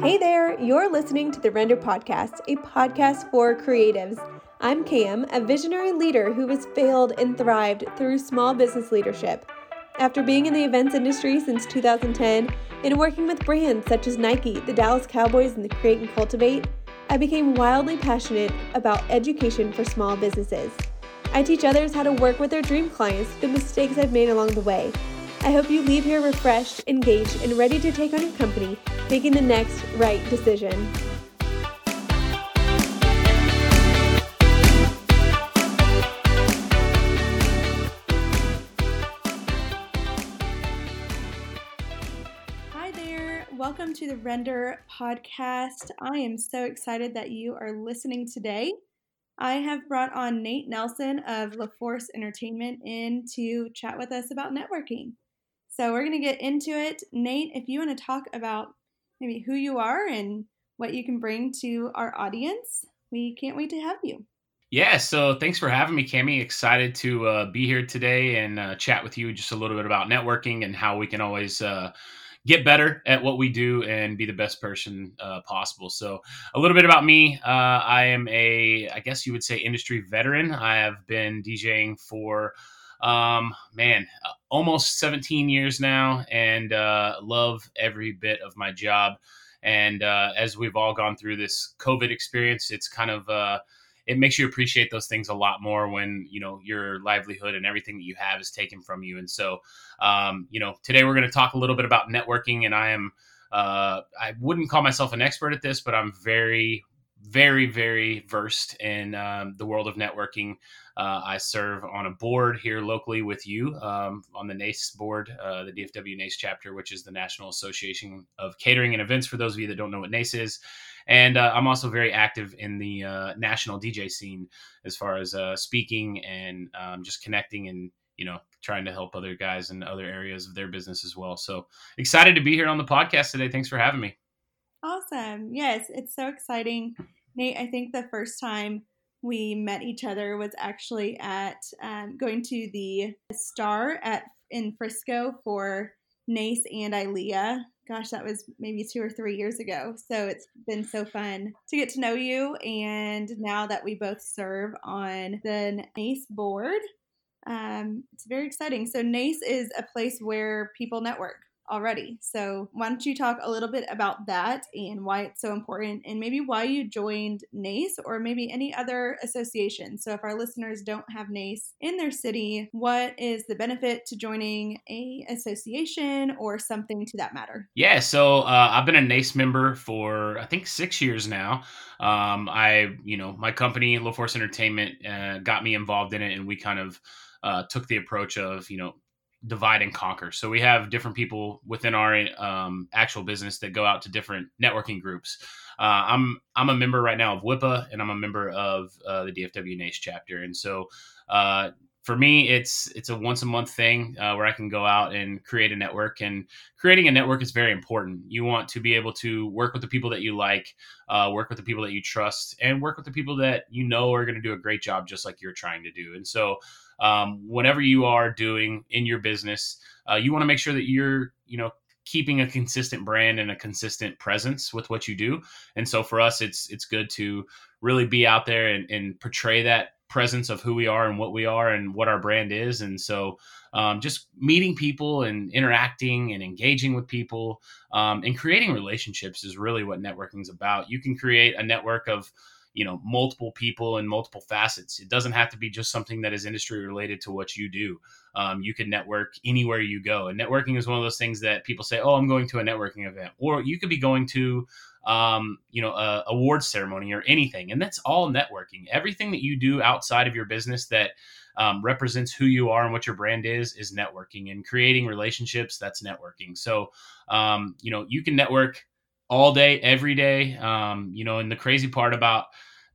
Hey there, you're listening to the Render Podcast, a podcast for creatives. I'm Cam, a visionary leader who has failed and thrived through small business leadership. After being in the events industry since 2010 and working with brands such as Nike, the Dallas Cowboys, and the Create and Cultivate, I became wildly passionate about education for small businesses. I teach others how to work with their dream clients, the mistakes I've made along the way. I hope you leave here refreshed, engaged, and ready to take on your company, making the next right decision. Hi there. Welcome to the Render podcast. I am so excited that you are listening today. I have brought on Nate Nelson of LaForce Entertainment in to chat with us about networking. So we're going to get into it. Nate, if you want to talk about maybe who you are and what you can bring to our audience, we can't wait to have you. Yeah, so thanks for having me, Cami. Excited to uh, be here today and uh, chat with you just a little bit about networking and how we can always uh, get better at what we do and be the best person uh, possible. So, a little bit about me. Uh, I am a, I guess you would say, industry veteran. I have been DJing for, um, man, almost 17 years now, and uh, love every bit of my job. And uh, as we've all gone through this COVID experience, it's kind of uh, it makes you appreciate those things a lot more when you know your livelihood and everything that you have is taken from you and so um, you know today we're going to talk a little bit about networking and i am uh, i wouldn't call myself an expert at this but i'm very very very versed in um, the world of networking uh, i serve on a board here locally with you um, on the nace board uh, the dfw nace chapter which is the national association of catering and events for those of you that don't know what nace is and uh, I'm also very active in the uh, national DJ scene as far as uh, speaking and um, just connecting and you know trying to help other guys in other areas of their business as well. So excited to be here on the podcast today. Thanks for having me. Awesome. Yes, it's so exciting. Nate, I think the first time we met each other was actually at um, going to the Star at in Frisco for Nace and ILEA gosh, that was maybe two or three years ago. So it's been so fun to get to know you. And now that we both serve on the NACE board, um, it's very exciting. So, NACE is a place where people network already. So, why don't you talk a little bit about that and why it's so important, and maybe why you joined NACE or maybe any other association? So, if our listeners don't have NACE in their city, what is the benefit to joining a association or something to that matter? Yeah, so uh, I've been a NACE member for I think six years now. Um, I, you know, my company LaForce Entertainment uh, got me involved in it, and we kind of uh, took the approach of you know divide and conquer. So we have different people within our um, actual business that go out to different networking groups. Uh, I'm I'm a member right now of WIPA, and I'm a member of uh, the DFW NACE chapter. And so uh, for me, it's it's a once a month thing uh, where I can go out and create a network. And creating a network is very important. You want to be able to work with the people that you like, uh, work with the people that you trust, and work with the people that you know are going to do a great job, just like you're trying to do. And so um, whatever you are doing in your business, uh, you want to make sure that you're, you know, keeping a consistent brand and a consistent presence with what you do. And so for us, it's it's good to really be out there and, and portray that presence of who we are and what we are and what our brand is. And so um, just meeting people and interacting and engaging with people um, and creating relationships is really what networking is about. You can create a network of you know multiple people and multiple facets. It doesn't have to be just something that is industry related to what you do. Um, you can network anywhere you go. And networking is one of those things that people say oh i'm going to a networking event. Or you could be going to um, you know a awards ceremony or anything. And that's all networking. Everything that you do outside of your business that um, represents who you are and what your brand is is networking. And creating relationships that's networking. So um, you know you can network all day, every day. Um, you know, and the crazy part about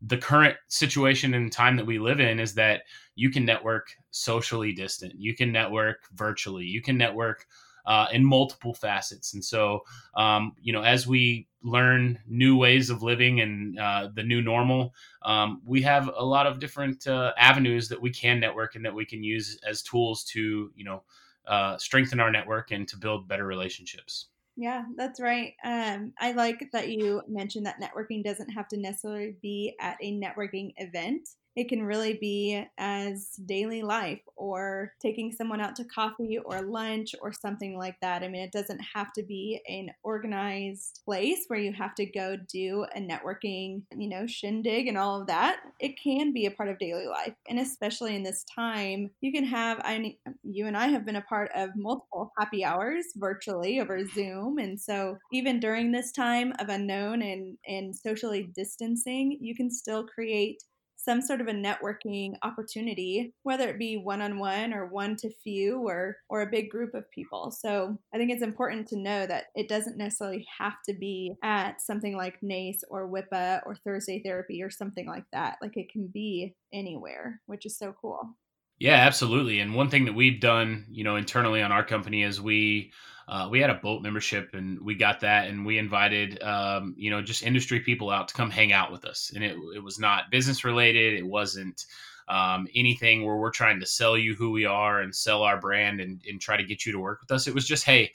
the current situation and time that we live in is that you can network socially distant, you can network virtually, you can network uh, in multiple facets. And so, um, you know, as we learn new ways of living and uh, the new normal, um, we have a lot of different uh, avenues that we can network and that we can use as tools to, you know, uh, strengthen our network and to build better relationships. Yeah, that's right. Um, I like that you mentioned that networking doesn't have to necessarily be at a networking event it can really be as daily life or taking someone out to coffee or lunch or something like that. I mean, it doesn't have to be an organized place where you have to go do a networking, you know, shindig and all of that. It can be a part of daily life. And especially in this time, you can have, I, you and I have been a part of multiple happy hours virtually over Zoom. And so even during this time of unknown and, and socially distancing, you can still create some sort of a networking opportunity, whether it be one on one or one to few or or a big group of people. So I think it's important to know that it doesn't necessarily have to be at something like NACE or WIPA or Thursday therapy or something like that. Like it can be anywhere, which is so cool. Yeah, absolutely. And one thing that we've done, you know, internally on our company is we uh, we had a boat membership and we got that and we invited um, you know just industry people out to come hang out with us. And it, it was not business related. It wasn't um, anything where we're trying to sell you who we are and sell our brand and, and try to get you to work with us. It was just hey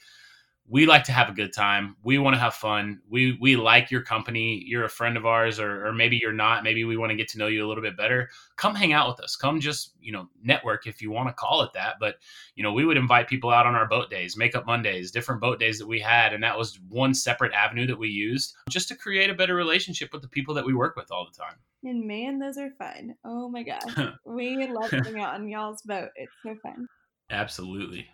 we like to have a good time. We want to have fun. We we like your company. You're a friend of ours, or, or maybe you're not. Maybe we want to get to know you a little bit better. Come hang out with us. Come just you know network if you want to call it that. But you know we would invite people out on our boat days, makeup Mondays, different boat days that we had, and that was one separate avenue that we used just to create a better relationship with the people that we work with all the time. And man, those are fun. Oh my god, we love hanging out on y'all's boat. It's so fun. Absolutely.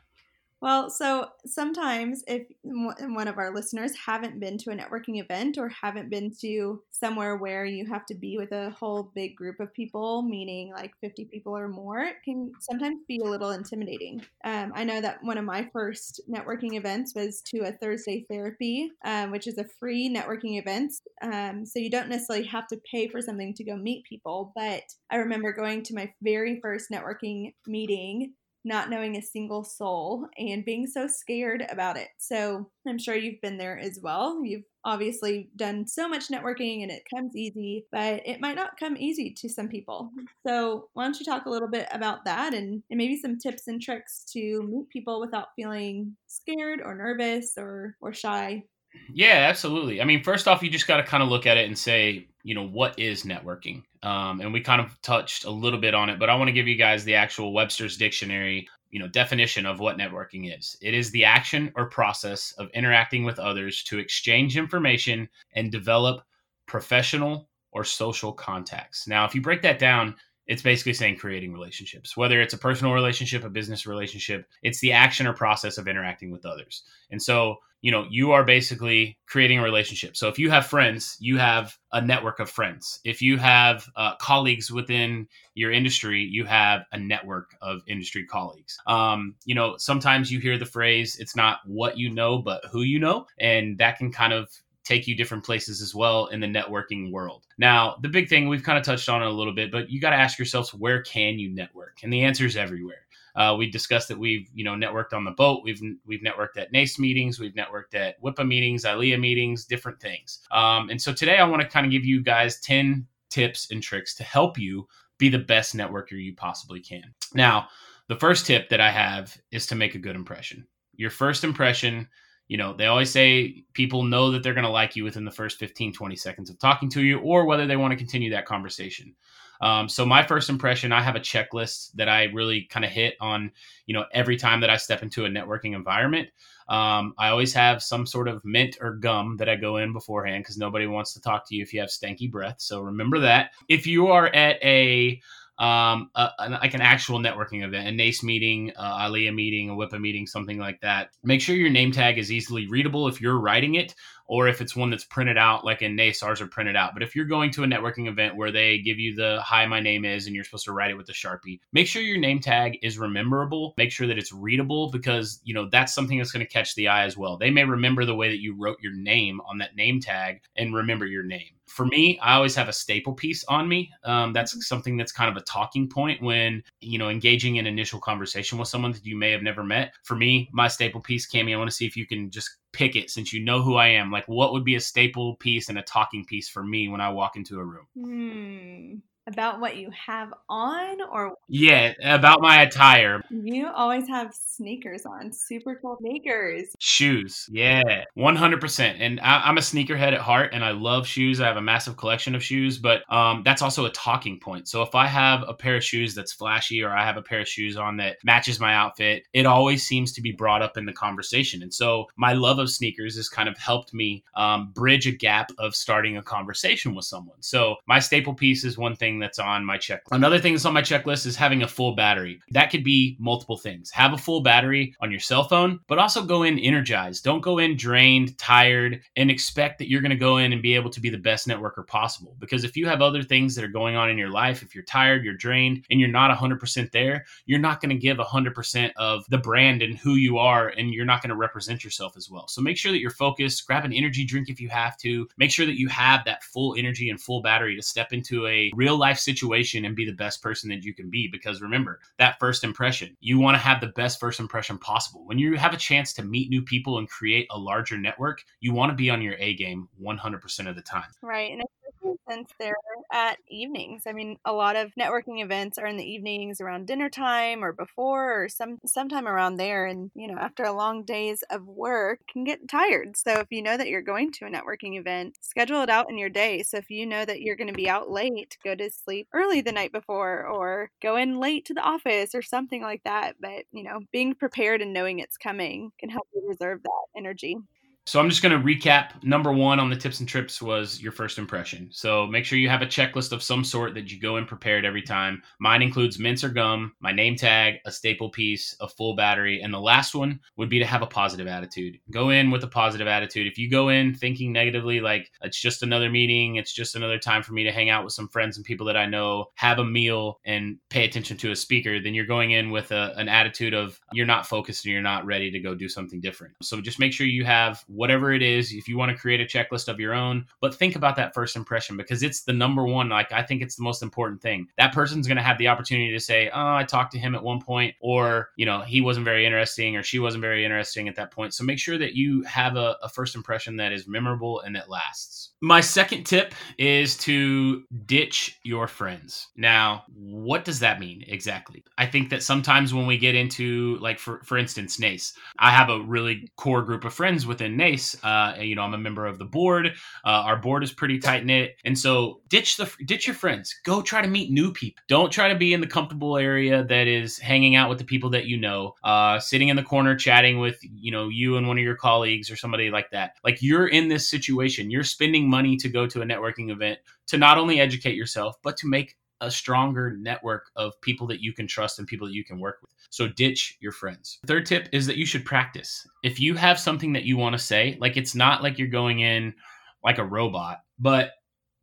Well, so sometimes if one of our listeners haven't been to a networking event or haven't been to somewhere where you have to be with a whole big group of people, meaning like 50 people or more, it can sometimes be a little intimidating. Um, I know that one of my first networking events was to a Thursday therapy, um, which is a free networking event. Um, so you don't necessarily have to pay for something to go meet people. But I remember going to my very first networking meeting not knowing a single soul and being so scared about it. So I'm sure you've been there as well. You've obviously done so much networking and it comes easy, but it might not come easy to some people. Mm-hmm. So why don't you talk a little bit about that and, and maybe some tips and tricks to meet people without feeling scared or nervous or, or shy? Yeah, absolutely. I mean, first off, you just got to kind of look at it and say, you know, what is networking? Um, and we kind of touched a little bit on it, but I want to give you guys the actual Webster's Dictionary, you know, definition of what networking is. It is the action or process of interacting with others to exchange information and develop professional or social contacts. Now, if you break that down, it's basically saying creating relationships. Whether it's a personal relationship a business relationship it's the action or process of interacting with others. And so you know you are basically creating a relationship. So if you have friends you have a network of friends. If you have uh, colleagues within your industry you have a network of industry colleagues. Um, you know sometimes you hear the phrase it's not what you know but who you know and that can kind of take you different places as well in the networking world. Now, the big thing we've kind of touched on it a little bit, but you got to ask yourselves where can you network? And the answer is everywhere. Uh, we discussed that we've you know networked on the boat. We've we've networked at NACE meetings. We've networked at WIPA meetings, ILEA meetings, different things. Um, and so today I want to kind of give you guys ten tips and tricks to help you be the best networker you possibly can. Now, the first tip that I have is to make a good impression. Your first impression you know, they always say people know that they're going to like you within the first 15, 20 seconds of talking to you or whether they want to continue that conversation. Um, so my first impression, I have a checklist that I really kind of hit on, you know, every time that I step into a networking environment. Um, I always have some sort of mint or gum that I go in beforehand because nobody wants to talk to you if you have stanky breath. So remember that. If you are at a um, a, a, like an actual networking event, a NACE meeting, uh, ILEA meeting, a WIPA meeting, something like that. Make sure your name tag is easily readable if you're writing it, or if it's one that's printed out, like in NACE, ours are printed out. But if you're going to a networking event where they give you the hi, my name is, and you're supposed to write it with a Sharpie, make sure your name tag is rememberable. Make sure that it's readable because, you know, that's something that's going to catch the eye as well. They may remember the way that you wrote your name on that name tag and remember your name for me, I always have a staple piece on me. Um, that's mm-hmm. something that's kind of a talking point when you know engaging in initial conversation with someone that you may have never met. For me, my staple piece, Cami, I want to see if you can just pick it since you know who I am. Like, what would be a staple piece and a talking piece for me when I walk into a room? Hmm. About what you have on or yeah about my attire. You always have sneakers on super cool sneakers. Shoes yeah 100% and I, am a sneakerhead at heart and i love shoes i have a massive collection of shoes but um, that's also a talking point so if i have a pair of shoes that's flashy or i have a pair of shoes on that matches my outfit it always seems to be brought up in the conversation and so my love of sneakers has kind of helped me um, bridge a gap of starting a conversation with someone so my staple piece is one thing thing that's on my checklist. Another thing that's on my checklist is having a full battery. That could be multiple things. Have a full battery on your cell phone, but also go in energized. Don't go in drained, tired, and expect that you're going to go in and be able to be the best networker possible. Because if you have other things that are going on in your life, if you're tired, you're drained, and you're not 100% there, you're not going to give 100% of the brand and who you are, and you're not going to represent yourself as well. So make sure that you're focused. Grab an energy drink if you have to. Make sure that you have that full energy and full battery to step into a real life situation and be the best person that you can be. Because remember, that first impression, you want to have the best first impression possible. When you have a chance to meet new people and create a larger network, you want to be on your A game 100% of the time. Right. And since they're at evenings. I mean, a lot of networking events are in the evenings around dinner time or before or some sometime around there. And, you know, after a long days of work can get tired. So if you know that you're going to a networking event, schedule it out in your day. So if you know that you're going to be out late, go to sleep early the night before or go in late to the office or something like that. But, you know, being prepared and knowing it's coming can help you reserve that energy. So I'm just going to recap. Number one on the tips and trips was your first impression. So make sure you have a checklist of some sort that you go in prepared every time. Mine includes mints or gum, my name tag, a staple piece, a full battery, and the last one would be to have a positive attitude. Go in with a positive attitude. If you go in thinking negatively, like it's just another meeting, it's just another time for me to hang out with some friends and people that I know, have a meal, and pay attention to a speaker, then you're going in with a, an attitude of you're not focused and you're not ready to go do something different. So just make sure you have whatever it is, if you want to create a checklist of your own, but think about that first impression because it's the number one. Like, I think it's the most important thing. That person's going to have the opportunity to say, Oh, I talked to him at one point, or, you know, he wasn't very interesting or she wasn't very interesting at that point. So make sure that you have a, a first impression that is memorable and that lasts. My second tip is to ditch your friends. Now, what does that mean exactly? I think that sometimes when we get into, like, for, for instance, NACE, I have a really core group of friends within NACE. Uh, you know, I'm a member of the board. Uh, our board is pretty tight knit, and so ditch the ditch your friends. Go try to meet new people. Don't try to be in the comfortable area that is hanging out with the people that you know, uh, sitting in the corner chatting with you know you and one of your colleagues or somebody like that. Like you're in this situation. You're spending money to go to a networking event to not only educate yourself but to make a stronger network of people that you can trust and people that you can work with. So ditch your friends. Third tip is that you should practice. If you have something that you want to say, like it's not like you're going in like a robot, but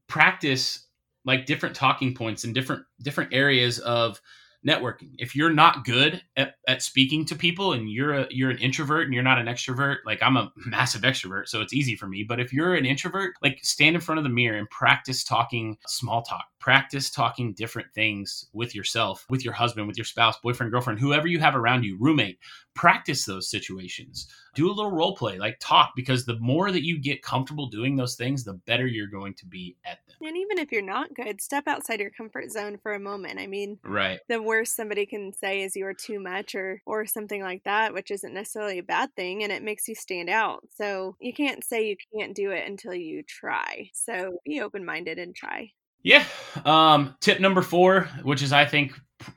practice like different talking points in different different areas of networking. If you're not good at, at speaking to people and you're a, you're an introvert and you're not an extrovert, like I'm a massive extrovert, so it's easy for me. But if you're an introvert, like stand in front of the mirror and practice talking small talk. Practice talking different things with yourself, with your husband, with your spouse, boyfriend, girlfriend, whoever you have around you, roommate. Practice those situations. Do a little role play, like talk, because the more that you get comfortable doing those things, the better you're going to be at them. And even if you're not good, step outside your comfort zone for a moment. I mean, right. The worst somebody can say is you're too much or or something like that, which isn't necessarily a bad thing and it makes you stand out. So you can't say you can't do it until you try. So be open-minded and try. Yeah. Um, tip number four, which is I think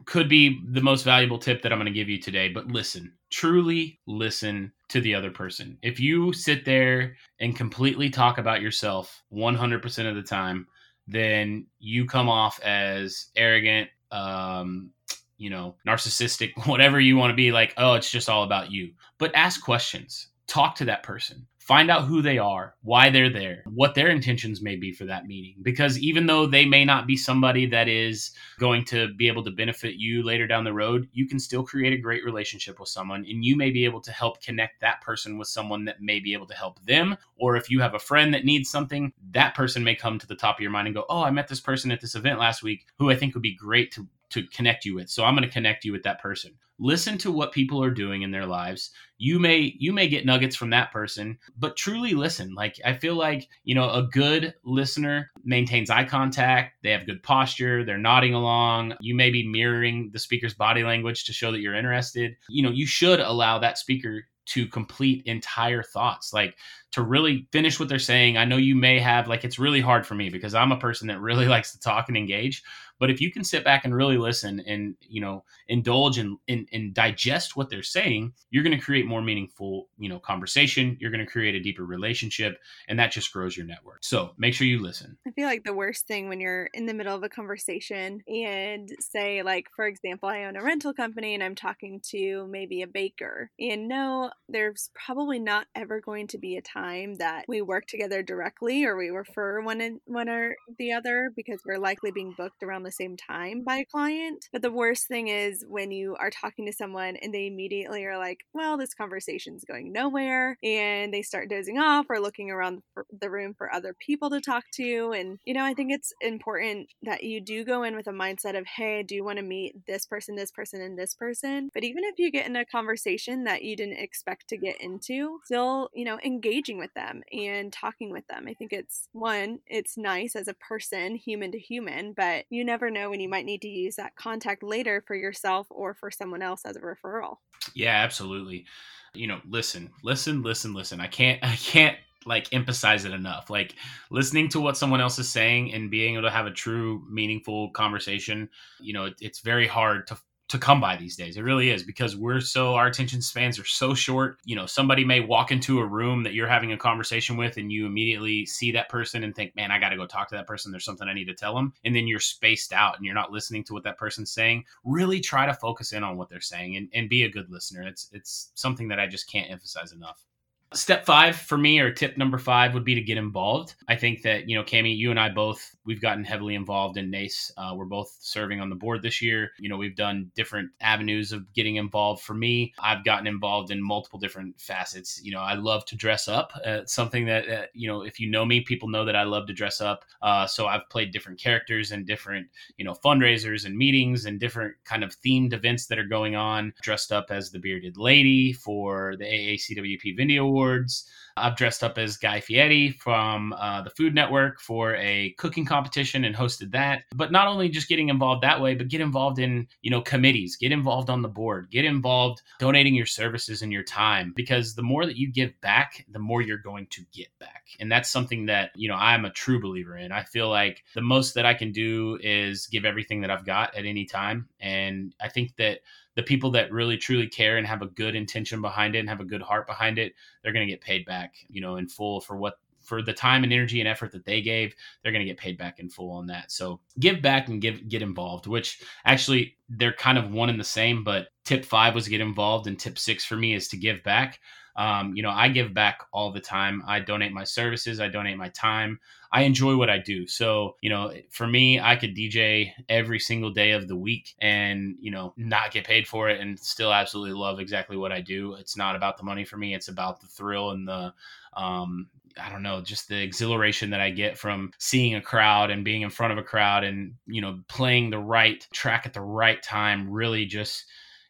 could be the most valuable tip that I'm going to give you today. But listen, truly listen to the other person. If you sit there and completely talk about yourself 100% of the time, then you come off as arrogant, um, you know, narcissistic, whatever you want to be like, oh, it's just all about you. But ask questions, talk to that person find out who they are, why they're there, what their intentions may be for that meeting. Because even though they may not be somebody that is going to be able to benefit you later down the road, you can still create a great relationship with someone and you may be able to help connect that person with someone that may be able to help them. Or if you have a friend that needs something, that person may come to the top of your mind and go, Oh, I met this person at this event last week who I think would be great to to connect you with. So I'm going to connect you with that person. Listen to what people are doing in their lives. You may you may get nuggets from that person, but truly listen. Like I feel like, you know, a good listener maintains eye contact, they have good posture, they're nodding along. You may be mirroring the speaker's body language to show that you're interested. You know, you should allow that speaker to complete entire thoughts like to really finish what they're saying i know you may have like it's really hard for me because i'm a person that really likes to talk and engage but if you can sit back and really listen and you know indulge and and, and digest what they're saying, you're going to create more meaningful you know conversation. You're going to create a deeper relationship, and that just grows your network. So make sure you listen. I feel like the worst thing when you're in the middle of a conversation and say like, for example, I own a rental company and I'm talking to maybe a baker, and no, there's probably not ever going to be a time that we work together directly or we refer one in, one or the other because we're likely being booked around the same time by a client. But the worst thing is when you are talking to someone and they immediately are like, well, this conversation's going nowhere. And they start dozing off or looking around the room for other people to talk to. And, you know, I think it's important that you do go in with a mindset of, hey, do want to meet this person, this person, and this person. But even if you get in a conversation that you didn't expect to get into, still, you know, engaging with them and talking with them. I think it's one, it's nice as a person, human to human, but you never know when you might need to use that contact later for yourself or for someone else as a referral. Yeah, absolutely. You know, listen, listen, listen, listen. I can't, I can't like emphasize it enough. Like listening to what someone else is saying and being able to have a true, meaningful conversation. You know, it, it's very hard to to come by these days. It really is because we're so our attention spans are so short. You know, somebody may walk into a room that you're having a conversation with and you immediately see that person and think, "Man, I got to go talk to that person. There's something I need to tell them." And then you're spaced out and you're not listening to what that person's saying. Really try to focus in on what they're saying and, and be a good listener. It's it's something that I just can't emphasize enough. Step five for me, or tip number five, would be to get involved. I think that, you know, Cami, you and I both, we've gotten heavily involved in NACE. Uh, we're both serving on the board this year. You know, we've done different avenues of getting involved. For me, I've gotten involved in multiple different facets. You know, I love to dress up. Uh, something that, uh, you know, if you know me, people know that I love to dress up. Uh, so I've played different characters and different, you know, fundraisers and meetings and different kind of themed events that are going on. Dressed up as the bearded lady for the AACWP Vindy Awards. I've dressed up as Guy Fieri from uh, the Food Network for a cooking competition and hosted that. But not only just getting involved that way, but get involved in you know committees, get involved on the board, get involved donating your services and your time. Because the more that you give back, the more you're going to get back, and that's something that you know I'm a true believer in. I feel like the most that I can do is give everything that I've got at any time, and I think that the people that really truly care and have a good intention behind it and have a good heart behind it, they're going to get paid back, you know, in full for what for the time and energy and effort that they gave, they're going to get paid back in full on that. So give back and give get involved, which actually they're kind of one and the same. But tip five was get involved, and tip six for me is to give back. Um, you know, I give back all the time. I donate my services, I donate my time. I enjoy what I do. So, you know, for me, I could DJ every single day of the week and, you know, not get paid for it and still absolutely love exactly what I do. It's not about the money for me, it's about the thrill and the, um, I don't know, just the exhilaration that I get from seeing a crowd and being in front of a crowd and, you know, playing the right track at the right time really just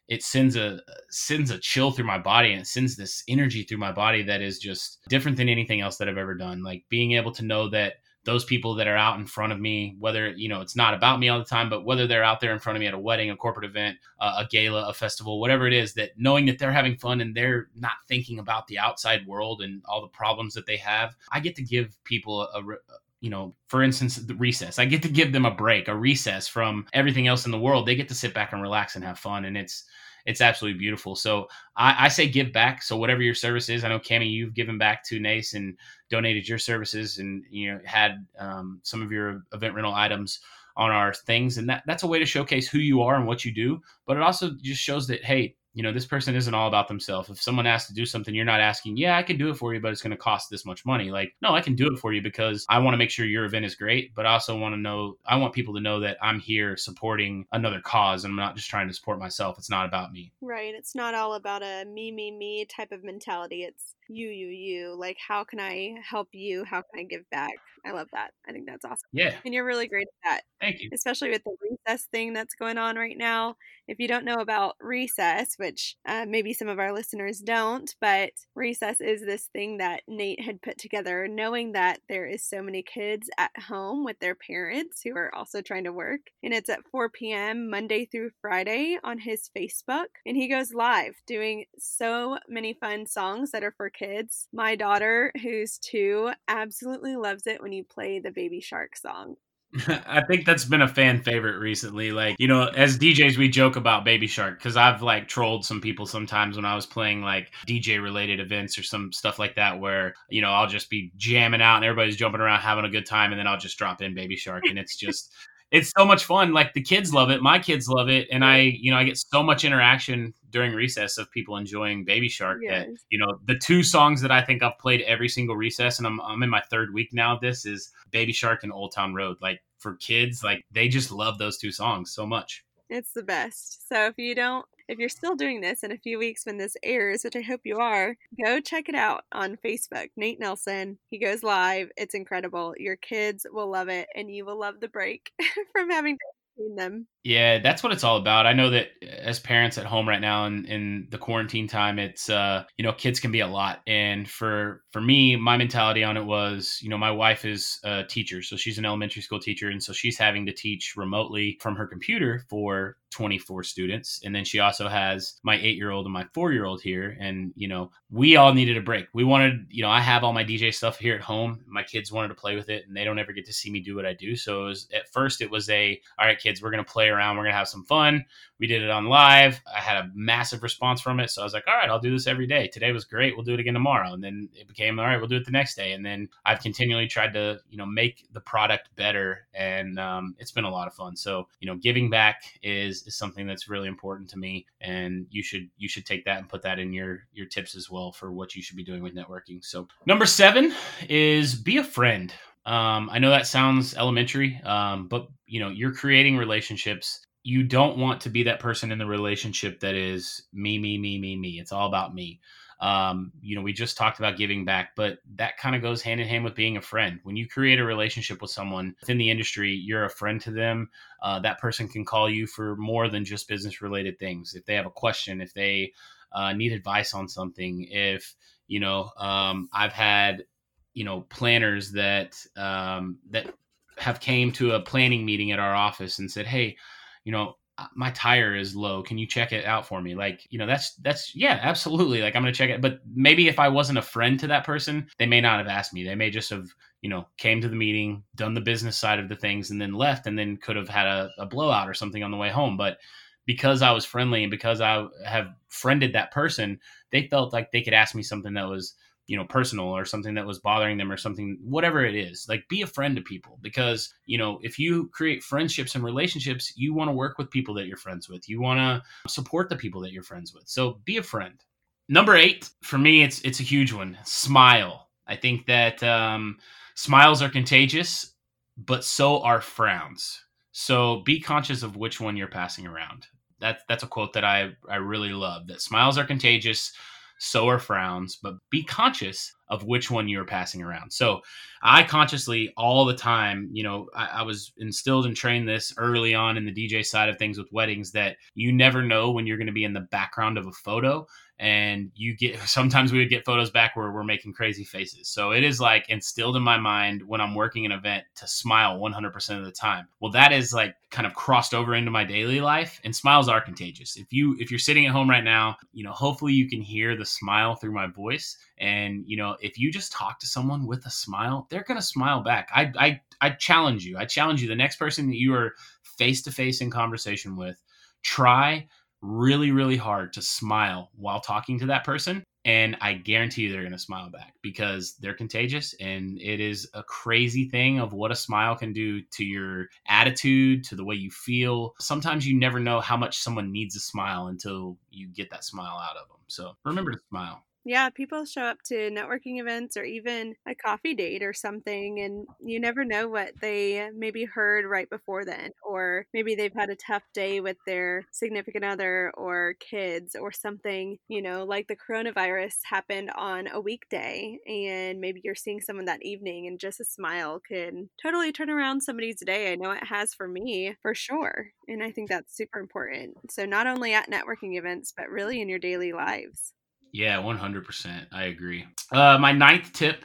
it sends a sends a chill through my body and it sends this energy through my body that is just different than anything else that I've ever done. Like being able to know that those people that are out in front of me, whether you know it's not about me all the time, but whether they're out there in front of me at a wedding, a corporate event, uh, a gala, a festival, whatever it is, that knowing that they're having fun and they're not thinking about the outside world and all the problems that they have, I get to give people a, a you know, for instance, the recess. I get to give them a break, a recess from everything else in the world. They get to sit back and relax and have fun, and it's it's absolutely beautiful. So I, I say give back. So whatever your service is, I know Cami, you've given back to NACE and donated your services, and you know had um, some of your event rental items on our things, and that that's a way to showcase who you are and what you do. But it also just shows that hey, you know, this person isn't all about themselves. If someone asks to do something, you're not asking, yeah, I can do it for you, but it's going to cost this much money. Like, no, I can do it for you because I want to make sure your event is great, but I also want to know, I want people to know that I'm here supporting another cause and I'm not just trying to support myself. It's not about me. Right. It's not all about a me, me, me type of mentality. It's you, you, you. Like, how can I help you? How can I give back? I love that. I think that's awesome. Yeah. And you're really great at that. Thank you. Especially with the recess thing that's going on right now. If you don't know about recess, which uh, maybe some of our listeners don't, but recess is this thing that Nate had put together, knowing that there is so many kids at home with their parents who are also trying to work. And it's at 4 p.m. Monday through Friday on his Facebook. And he goes live doing so many fun songs that are for kids. My daughter, who's two, absolutely loves it when you play the Baby Shark song. I think that's been a fan favorite recently. Like, you know, as DJs, we joke about Baby Shark because I've like trolled some people sometimes when I was playing like DJ related events or some stuff like that where, you know, I'll just be jamming out and everybody's jumping around having a good time and then I'll just drop in Baby Shark and it's just. It's so much fun. Like the kids love it, my kids love it, and I, you know, I get so much interaction during recess of people enjoying Baby Shark. Yes. That you know, the two songs that I think I've played every single recess, and I'm I'm in my third week now. Of this is Baby Shark and Old Town Road. Like for kids, like they just love those two songs so much. It's the best. So if you don't if you're still doing this in a few weeks when this airs, which I hope you are, go check it out on Facebook. Nate Nelson. He goes live. It's incredible. Your kids will love it and you will love the break from having to train them. Yeah, that's what it's all about. I know that as parents at home right now in, in the quarantine time, it's uh, you know, kids can be a lot. And for for me, my mentality on it was, you know, my wife is a teacher, so she's an elementary school teacher, and so she's having to teach remotely from her computer for 24 students. And then she also has my eight year old and my four year old here. And, you know, we all needed a break. We wanted, you know, I have all my DJ stuff here at home. My kids wanted to play with it and they don't ever get to see me do what I do. So it was at first it was a, all right, kids, we're going to play around. We're to have some fun. We did it on live. I had a massive response from it. So I was like, all right, I'll do this every day. Today was great. We'll do it again tomorrow. And then it became, all right, we'll do it the next day. And then I've continually tried to, you know, make the product better. And um, it's been a lot of fun. So, you know, giving back is, is something that's really important to me. And you should, you should take that and put that in your, your tips as well for what you should be doing with networking. So number seven is be a friend. Um, I know that sounds elementary, um, but you know, you're creating relationships. You don't want to be that person in the relationship that is me, me, me, me, me. It's all about me. Um, you know, we just talked about giving back, but that kind of goes hand in hand with being a friend. When you create a relationship with someone within the industry, you're a friend to them. Uh, that person can call you for more than just business related things. If they have a question, if they uh, need advice on something, if you know, um, I've had you know planners that um, that have came to a planning meeting at our office and said, "Hey, you know, uh, my tire is low. Can you check it out for me?" Like, you know, that's that's yeah, absolutely. Like, I'm gonna check it. But maybe if I wasn't a friend to that person, they may not have asked me. They may just have you know came to the meeting, done the business side of the things, and then left, and then could have had a, a blowout or something on the way home. But because I was friendly and because I have friended that person, they felt like they could ask me something that was you know personal or something that was bothering them or something whatever it is like be a friend to people because you know if you create friendships and relationships you want to work with people that you're friends with. You want to support the people that you're friends with. So be a friend. Number eight for me it's it's a huge one smile. I think that um, smiles are contagious but so are frowns. So be conscious of which one you're passing around. That's that's a quote that i i really love that smiles are contagious so are frowns, but be conscious of which one you're passing around. So I consciously all the time, you know, I, I, was instilled and trained this early on in the DJ side of things with weddings that you never know when you're going to be in the background of a photo and you get sometimes we would get photos back where we're making crazy faces. So it is like instilled in my mind when I'm working an event to smile 100% of the time. Well, that is like kind of crossed over into my daily life and smiles are contagious. If you if you're sitting at home right now, you know, hopefully you can hear the smile through my voice and you know, if you just talk to someone with a smile, they're to smile back. I I I challenge you. I challenge you the next person that you are face to face in conversation with, try really, really hard to smile while talking to that person. And I guarantee you they're going to smile back because they're contagious. And it is a crazy thing of what a smile can do to your attitude, to the way you feel. Sometimes you never know how much someone needs a smile until you get that smile out of them. So remember to smile. Yeah, people show up to networking events or even a coffee date or something, and you never know what they maybe heard right before then, or maybe they've had a tough day with their significant other or kids or something, you know, like the coronavirus happened on a weekday, and maybe you're seeing someone that evening, and just a smile can totally turn around somebody's day. I know it has for me, for sure. And I think that's super important. So, not only at networking events, but really in your daily lives. Yeah, 100%. I agree. Uh, my ninth tip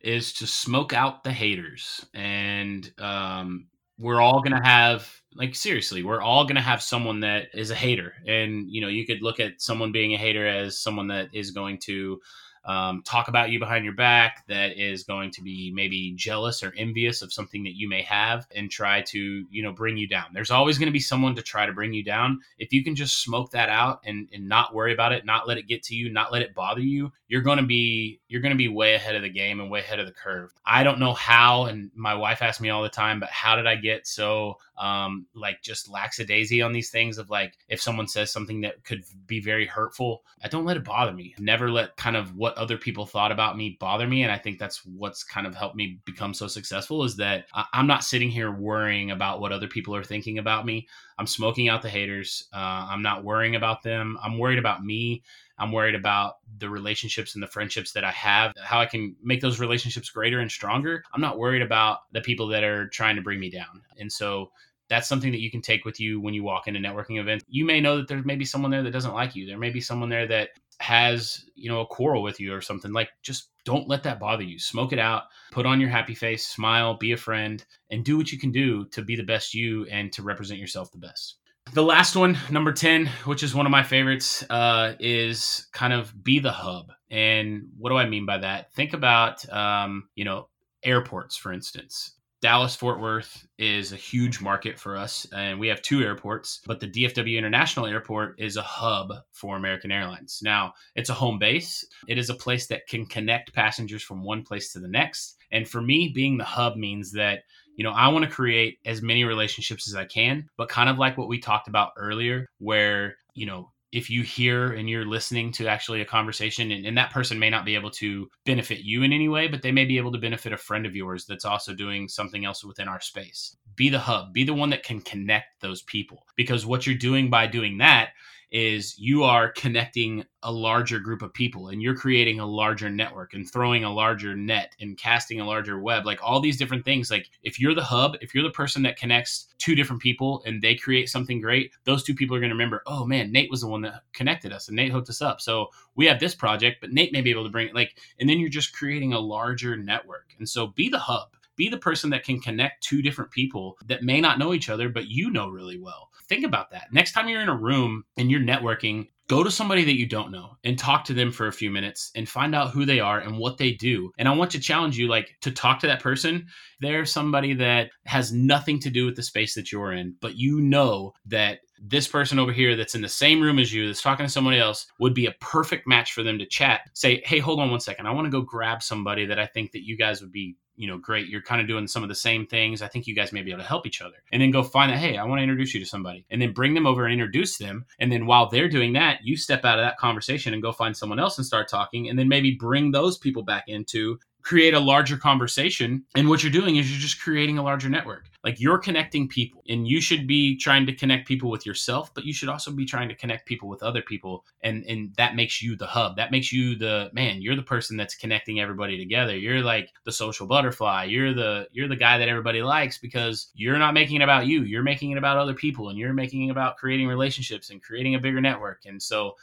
is to smoke out the haters. And um, we're all going to have, like, seriously, we're all going to have someone that is a hater. And, you know, you could look at someone being a hater as someone that is going to um, talk about you behind your back, that is going to be maybe jealous or envious of something that you may have and try to, you know, bring you down. There's always going to be someone to try to bring you down. If you can just smoke that out and, and not worry about it, not let it get to you, not let it bother you, you're going to be you're going to be way ahead of the game and way ahead of the curve. I don't know how, and my wife asks me all the time, but how did I get so um, like just lackadaisy on these things of like if someone says something that could be very hurtful, I don't let it bother me. Never let kind of what other people thought about me bother me. And I think that's what's kind of helped me become so successful is that I'm not sitting here worrying about what other people are thinking about me. I'm smoking out the haters. Uh, I'm not worrying about them. I'm worried about me. I'm worried about the relationships and the friendships that I have, how I can make those relationships greater and stronger. I'm not worried about the people that are trying to bring me down. And so that's something that you can take with you when you walk into networking events. You may know that there may be someone there that doesn't like you. There may be someone there that has, you know, a quarrel with you or something. Like just don't let that bother you. Smoke it out, put on your happy face, smile, be a friend, and do what you can do to be the best you and to represent yourself the best. The last one, number 10, which is one of my favorites, uh, is kind of be the hub. And what do I mean by that? Think about, um, you know, airports, for instance. Dallas Fort Worth is a huge market for us, and we have two airports, but the DFW International Airport is a hub for American Airlines. Now, it's a home base, it is a place that can connect passengers from one place to the next. And for me, being the hub means that you know, I want to create as many relationships as I can, but kind of like what we talked about earlier, where, you know, if you hear and you're listening to actually a conversation and, and, that person may not be able to benefit you in any way but they may be able to benefit a friend of yours that's also doing something else within our space. Be the hub. Be the one that can connect those people. Because what you're doing by doing that is you are connecting a larger group of people and you're creating a larger network and throwing a larger net and casting a larger web like all these different things. Like if you're the hub if you're the person that connects two different people and they create something great those two people are going to remember oh man nate was the one that connected us and nate hooked us up. So we have this project but nate may be able to bring it like and then you're just creating a larger network. And so be the hub. Be the person that can connect two different people that may not know each other, but you know really well. Think about that. Next time you're in a room and you're networking, go to somebody that you don't know and talk to them for a few minutes and find out who they are and what they do. And I want to challenge you like to talk to that person. They're somebody that has nothing to do with the space that you're in, but you know that this person over here that's in the same room as you, that's talking to somebody else, would be a perfect match for them to chat. Say, hey, hold on one second. I want to go grab somebody that I think that you guys would be you know, great. You're kind of doing some of the same things. I think you guys may be able to help each other. And then go find that, hey, I want to introduce you to somebody. And then bring them over and introduce them. And then while they're doing that, you step out of that conversation and go find someone else and start talking. And then maybe bring those people back into create a larger conversation. And what you're doing is you're just creating a larger network. Like you're connecting people, and you should be trying to connect people with yourself, but you should also be trying to connect people with other people. And and that makes you the hub. That makes you the man. You're the person that's connecting everybody together. You're like the social butterfly. You're the you're the guy that everybody likes because you're not making it about you. You're making it about other people, and you're making it about creating relationships and creating a bigger network. And so,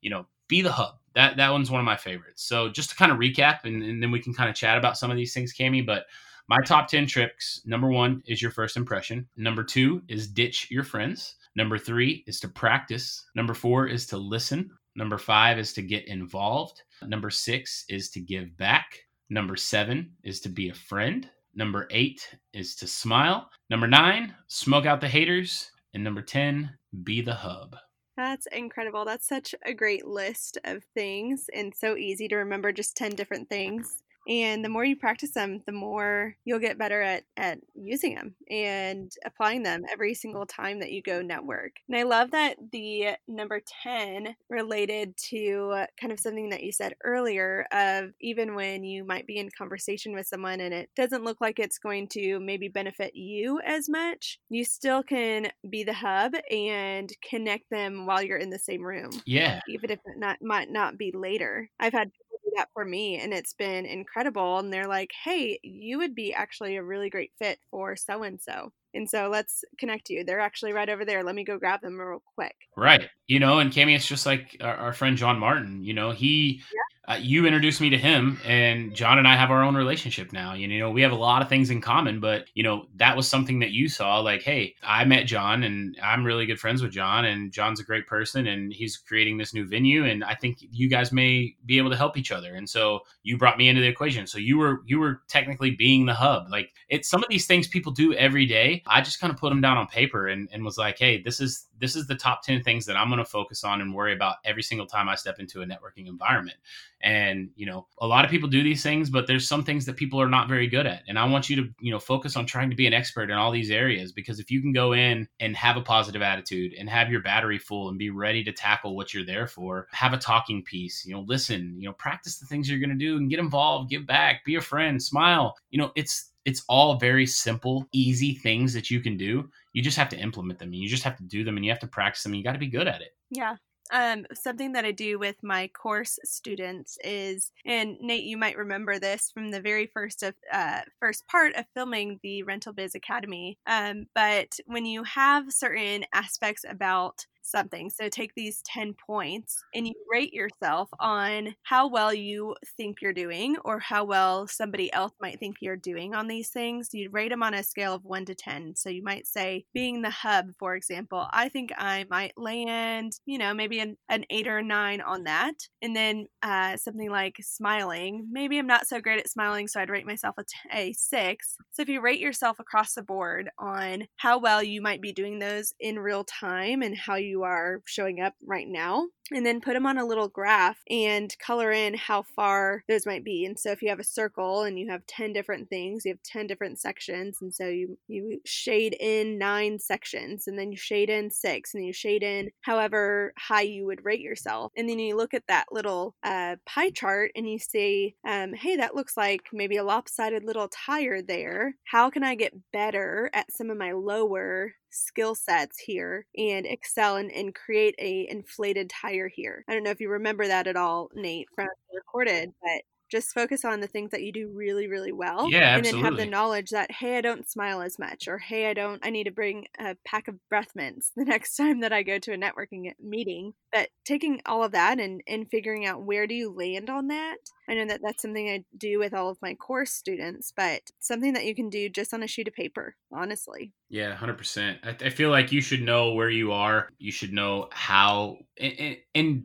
you know, be the hub that that one's one of my favorites. So just to kind of recap, and, and then we can kind of chat about some of these things, Cami. But my top ten tricks: number one is your first impression. Number two is ditch your friends. Number three is to practice. Number four is to listen. Number five is to get involved. Number six is to give back. Number seven is to be a friend. Number eight is to smile. Number nine, smoke out the haters. And number 10, be the hub. That's incredible. That's such a great list of things and so easy to remember just 10 different things. And the more you practice them, the more you'll get better at, at using them and applying them every single time that you go network. And I love that the number 10 related to kind of something that you said earlier of even when you might be in conversation with someone and it doesn't look like it's going to maybe benefit you as much, you still can be the hub and connect them while you're in the same room. Yeah. Even if it not might not be later. I've had that for me and it's been incredible and they're like hey you would be actually a really great fit for so and so and so let's connect you they're actually right over there let me go grab them real quick. Right you know and Cami, it's just like our, our, friend john martin you know he yeah uh, you introduced me to him and john and i have our own relationship now. You know we have a lot of things in common but you know that was something that you saw like hey i met john and i'm really good friends with john and john's a great person and he's creating this new venue and i think you guys may be able to help each other. And so you brought me into the equation. So you were you were technically being the hub. Like it's some of these things people do every day. I just kind of put them down on paper and, and was like hey this is this is the top 10 things that i'm going to focus on and worry about every single time i step into a networking environment. And you know a lot of people do these things but there's some things that people are not very good at. And i want you to you know focus on trying to be an expert in all these areas because if you can go in and have a positive attitude and have your battery full and be ready to tackle what you're there for have a talking piece you know listen you know practice the things you're going to do and get involved give back be a friend smile. You know it's it's all very simple easy things that you can do you just have to implement them and you just have to do them and you have to practice them you got to be good at it yeah um, something that I do with my course students is, and Nate, you might remember this from the very first of uh, first part of filming the Rental Biz Academy. Um, but when you have certain aspects about something. So take these 10 points and you rate yourself on how well you think you're doing or how well somebody else might think you're doing on these things. You rate them on a scale of 1 to 10. So you might say, being the hub, for example, I think I might land, you know, maybe an, an 8 or a 9 on that. And then uh, something like smiling, maybe I'm not so great at smiling, so I'd rate myself a, t- a 6. So if you rate yourself across the board on how well you might be doing those in real time and how you you are showing up right now and then put them on a little graph and color in how far those might be. And so if you have a circle and you have 10 different things, you have 10 different sections. And so you, you shade in nine sections and then you shade in six and you shade in however high you would rate yourself. And then you look at that little uh, pie chart and you say, um, hey, that looks like maybe a lopsided little tire there. How can I get better at some of my lower skill sets here and excel and, and create a inflated tire here. I don't know if you remember that at all, Nate, from recorded, but just focus on the things that you do really really well yeah, and then have the knowledge that hey i don't smile as much or hey i don't i need to bring a pack of breath mints the next time that i go to a networking meeting. But taking all of that and and figuring out where do you land on that i know that that's something i do with all of my course students but something that you can do just on a sheet of paper honestly. Yeah 100% i, I feel like you should know where you are. You should know how and, and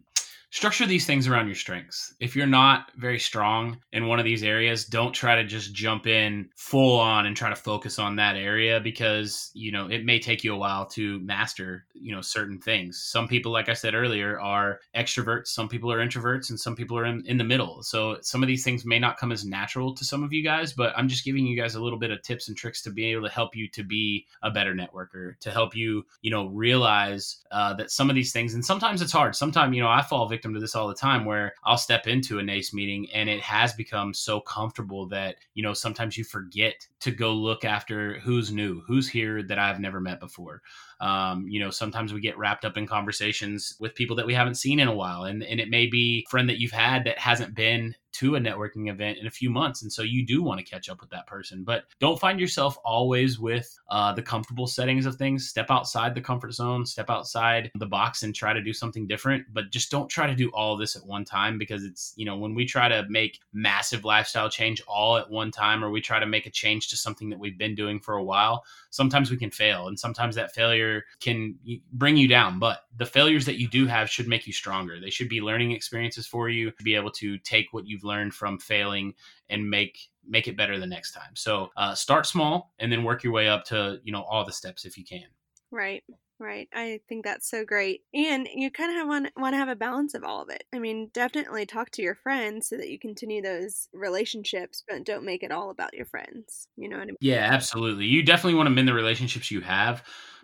structure these things around your strengths. If you're not very strong in one of these areas, don't try to just jump in full on and try to focus on that area because, you know, it may take you a while to master, you know, certain things. Some people, like I said earlier, are extroverts, some people are introverts, and some people are in, in the middle. So some of these things may not come as natural to some of you guys, but I'm just giving you guys a little bit of tips and tricks to be able to help you to be a better networker, to help you, you know, realize uh, that some of these things, and sometimes it's hard. Sometimes, you know, I fall victim to this all the time where I'll step into a NACE meeting and it has become so comfortable that, you know, sometimes you forget to go look after who's new, who's here that I've never met before. Um, you know, sometimes we get wrapped up in conversations with people that we haven't seen in a while. And, and it may be a friend that you've had that hasn't been to a networking event in a few months. And so you do want to catch up with that person. But don't find yourself always with uh, the comfortable settings of things. Step outside the comfort zone, step outside the box and try to do something different. But just don't try to do all this at one time because it's, you know, when we try to make massive lifestyle change all at one time or we try to make a change to something that we've been doing for a while, sometimes we can fail. And sometimes that failure can bring you down. But the failures that you do have should make you stronger. They should be learning experiences for you to be able to take what you've learned from failing and make make it better the next time. So uh, start small and then work your way up to you know all the steps if you can. Right. Right. I think that's so great. And you kind of want want to have a balance of all of it. I mean, definitely talk to your friends so that you continue those relationships, but don't make it all about your friends. You know what I mean? Yeah, absolutely. You definitely want to mend the relationships you have,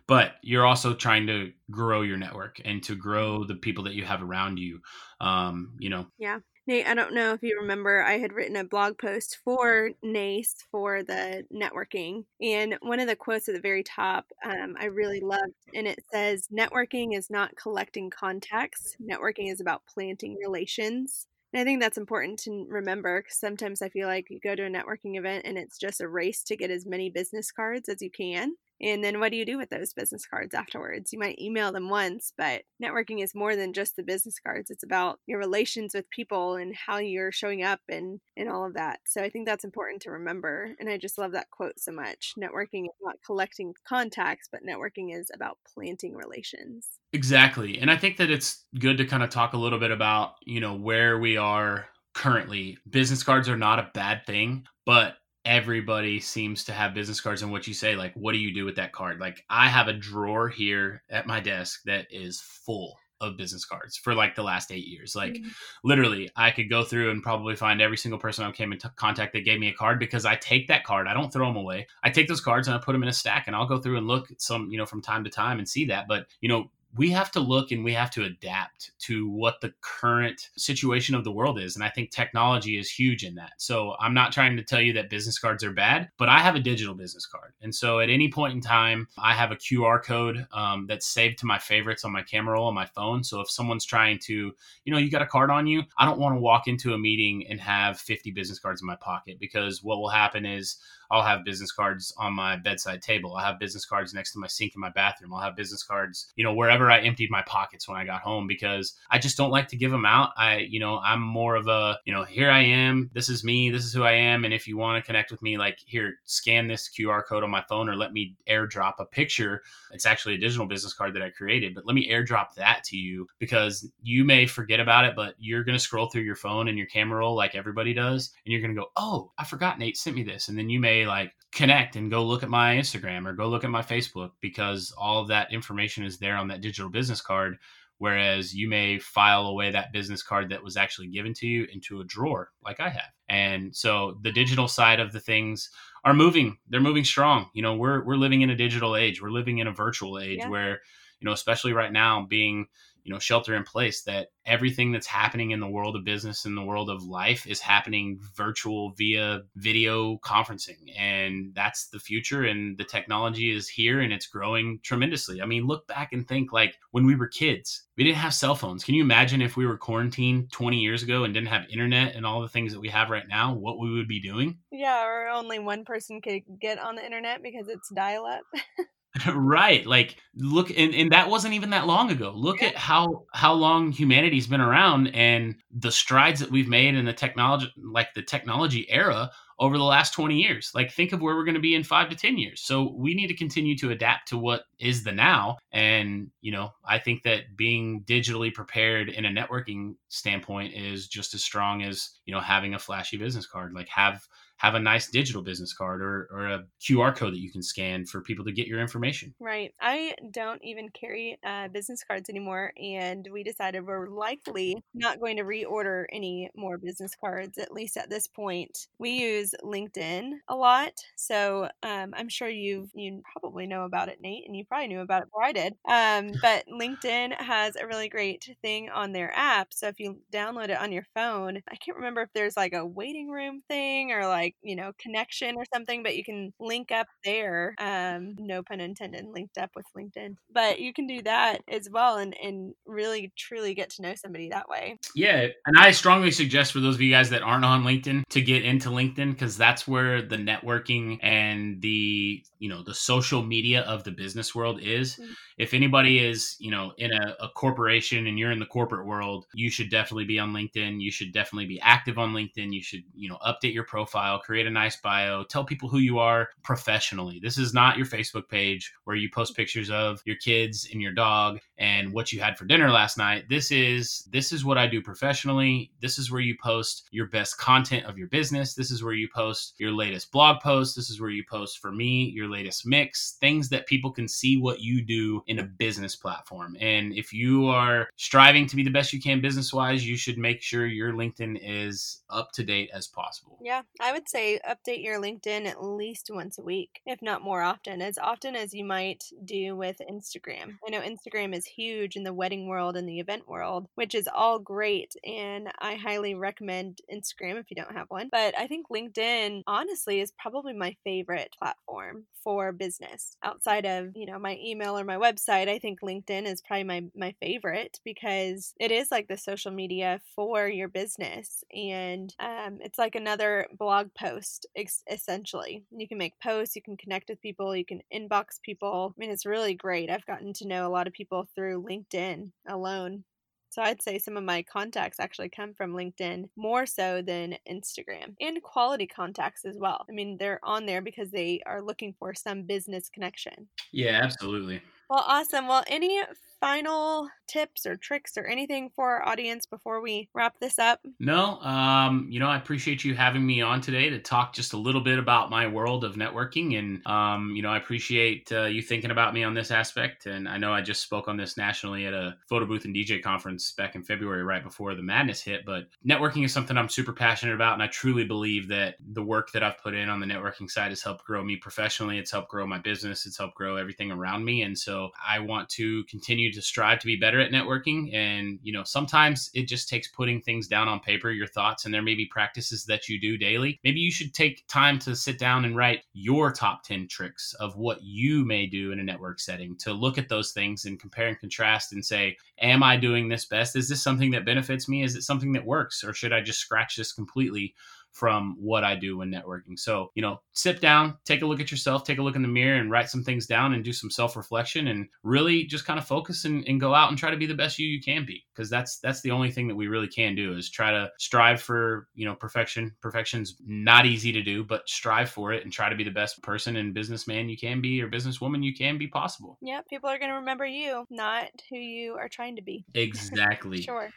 but you're also trying to grow your network and to grow the people that you have around you. Um, you know. Yeah. Nate, I don't know if you remember, I had written a blog post for NACE for the networking. And one of the quotes at the very top um, I really loved, and it says, Networking is not collecting contacts, networking is about planting relations. And I think that's important to remember because sometimes I feel like you go to a networking event and it's just a race to get as many business cards as you can. And then what do you do with those business cards afterwards? You might email them once, but networking is more than just the business cards. It's about your relations with people and how you're showing up and, and all of that. So I think that's important to remember. And I just love that quote so much. Networking is not collecting contacts, but networking is about planting relations. Exactly. And I think that it's good to kind of talk a little bit about, you know, where we are currently. Business cards are not a bad thing, but everybody seems to have business cards and what you say like what do you do with that card? Like i have a drawer here at my desk that is full of business cards for like the last eight years. Like mm-hmm. literally i could go through and probably find every single person i came in t- contact that gave me a card because i take that card. I don't throw them away. I take those cards and i put them in a stack and i'll go through and look some you know from time to time and see that. But you know we have to look and we have to adapt to what the current situation of the world is. And I think technology is huge in that. So I'm not trying to tell you that business cards are bad, but I have a digital business card. And so at any point in time, I have a QR code um, that's saved to my favorites on my camera roll on my phone. So if someone's trying to, you know, you got a card on you, I don't want to walk into a meeting and have 50 business cards in my pocket because what will happen is I'll have business cards on my bedside table. I'll have business cards next to my sink in my bathroom. I'll have business cards, you know, wherever I emptied my pockets when I got home because I just don't like to give them out. I, you know, I'm more of a, you know, here I am. This is me. This is who I am. And if you want to connect with me, like here, scan this QR code on my phone or let me airdrop a picture. It's actually a digital business card that I created, but let me airdrop that to you because you may forget about it, but you're going to scroll through your phone and your camera roll like everybody does. And you're going to go, oh, I forgot Nate sent me this. And then you may like connect and go look at my Instagram or go look at my Facebook because all of that information is there on that digital business card. Whereas you may file away that business card that was actually given to you into a drawer, like I have. And so the digital side of the things are moving. They're moving strong. You know, we're we're living in a digital age. We're living in a virtual age yeah. where, you know, especially right now, being you know shelter in place that everything that's happening in the world of business in the world of life is happening virtual via video conferencing. And that's the future and the technology is here and it's growing tremendously. I mean look back and think like when we were kids we didn't have cell phones. Can you imagine if we were quarantined 20 years ago and didn't have internet and all the things that we have right now what we would be doing? Yeah or only one person could get on the internet because it's dial up right like look and, and that wasn't even that long ago look yeah. at how how long humanity's been around and the strides that we've made in the technology like the technology era over the last 20 years like think of where we're going to be in 5 to 10 years so we need to continue to adapt to what is the now and you know i think that being digitally prepared in a networking standpoint is just as strong as you know having a flashy business card like have have a nice digital business card or, or a QR code that you can scan for people to get your information. Right. I don't even carry uh, business cards anymore, and we decided we're likely not going to reorder any more business cards, at least at this point. We use LinkedIn a lot, so um, I'm sure you you probably know about it, Nate, and you probably knew about it before I did. Um, but LinkedIn has a really great thing on their app. So if you download it on your phone, I can't remember if there's like a waiting room thing or like like you know connection or something but you can link up there um no pun intended linked up with linkedin but you can do that as well and and really truly get to know somebody that way yeah and i strongly suggest for those of you guys that aren't on linkedin to get into linkedin because that's where the networking and the you know the social media of the business world is mm-hmm. if anybody is you know in a, a corporation and you're in the corporate world you should definitely be on linkedin you should definitely be active on linkedin you should you know update your profile profile, create a nice bio, tell people who you are professionally. This is not your Facebook page where you post pictures of your kids and your dog and what you had for dinner last night. This is this is what I do professionally. This is where you post your best content of your business. This is where you post your latest blog post. This is where you post for me your latest mix, things that people can see what you do in a business platform. And if you are striving to be the best you can business wise, you should make sure your LinkedIn is up to date as possible. Yeah, I would say update your LinkedIn at least once a week, if not more often, as often as you might do with Instagram. I know Instagram is huge in the wedding world and the event world, which is all great. And I highly recommend Instagram if you don't have one. But I think LinkedIn, honestly, is probably my favorite platform for business outside of, you know, my email or my website. I think LinkedIn is probably my, my favorite because it is like the social media for your business. And um, it's like another blog post, ex- essentially. You can make posts, you can connect with people, you can inbox people. I mean, it's really great. I've gotten to know a lot of people through LinkedIn alone. So I'd say some of my contacts actually come from LinkedIn more so than Instagram and quality contacts as well. I mean, they're on there because they are looking for some business connection. Yeah, absolutely. Well, awesome. Well, any final tips or tricks or anything for our audience before we wrap this up? No, um, you know, I appreciate you having me on today to talk just a little bit about my world of networking. And, um, you know, I appreciate uh, you thinking about me on this aspect. And I know I just spoke on this nationally at a photo booth and DJ conference back in February, right before the madness hit. But networking is something I'm super passionate about. And I truly believe that the work that I've put in on the networking side has helped grow me professionally. It's helped grow my business. It's helped grow everything around me. And so I want to continue to strive to be better at networking. And, you know, sometimes it just takes putting things down on paper, your thoughts, and there may be practices that you do daily. Maybe you should take time to sit down and write your top 10 tricks of what you may do in a network setting to look at those things and compare and contrast and say, Am I doing this best? Is this something that benefits me? Is it something that works? Or should I just scratch this completely? From what I do when networking. So, you know, sit down, take a look at yourself, take a look in the mirror and write some things down and do some self-reflection and really just kind of focus and, and go out and try to be the best you you can be. Because that's that's the only thing that we really can do is try to strive for, you know, perfection. Perfection's not easy to do, but strive for it and try to be the best person and businessman you can be or businesswoman you can be possible. Yeah, people are gonna remember you, not who you are trying to be. Exactly. sure.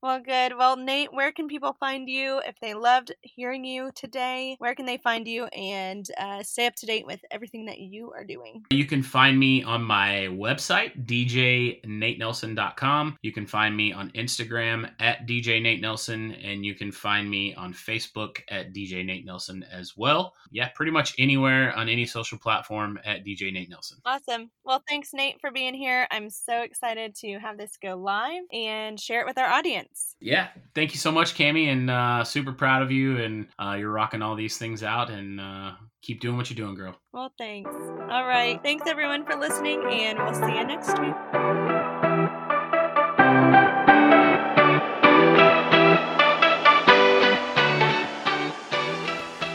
Well, good. Well, Nate, where can people find you if they loved hearing you today? Where can they find you and uh, stay up to date with everything that you are doing? You can find me on my website, djnatenelson.com. You can find me on Instagram at DJ Nate Nelson, and you can find me on Facebook at DJ Nate Nelson as well. Yeah, pretty much anywhere on any social platform at DJ Nate Nelson. Awesome. Well, thanks, Nate, for being here. I'm so excited to have this go live and share it with our audience. Yeah, thank you so much, Cami, and uh, super proud of you. And uh, you're rocking all these things out, and uh, keep doing what you're doing, girl. Well, thanks. All right, thanks everyone for listening, and we'll see you next week.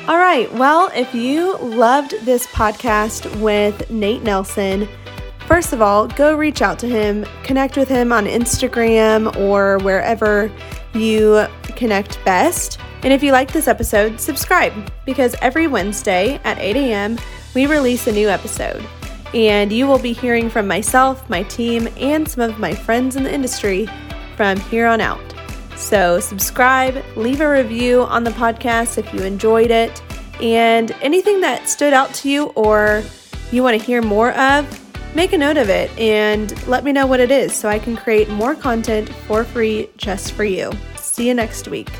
All right. Well, if you loved this podcast with Nate Nelson, First of all, go reach out to him, connect with him on Instagram or wherever you connect best. And if you like this episode, subscribe because every Wednesday at 8 a.m., we release a new episode. And you will be hearing from myself, my team, and some of my friends in the industry from here on out. So, subscribe, leave a review on the podcast if you enjoyed it, and anything that stood out to you or you want to hear more of, make a note of it and let me know what it is so I can create more content for free just for you. See you next week.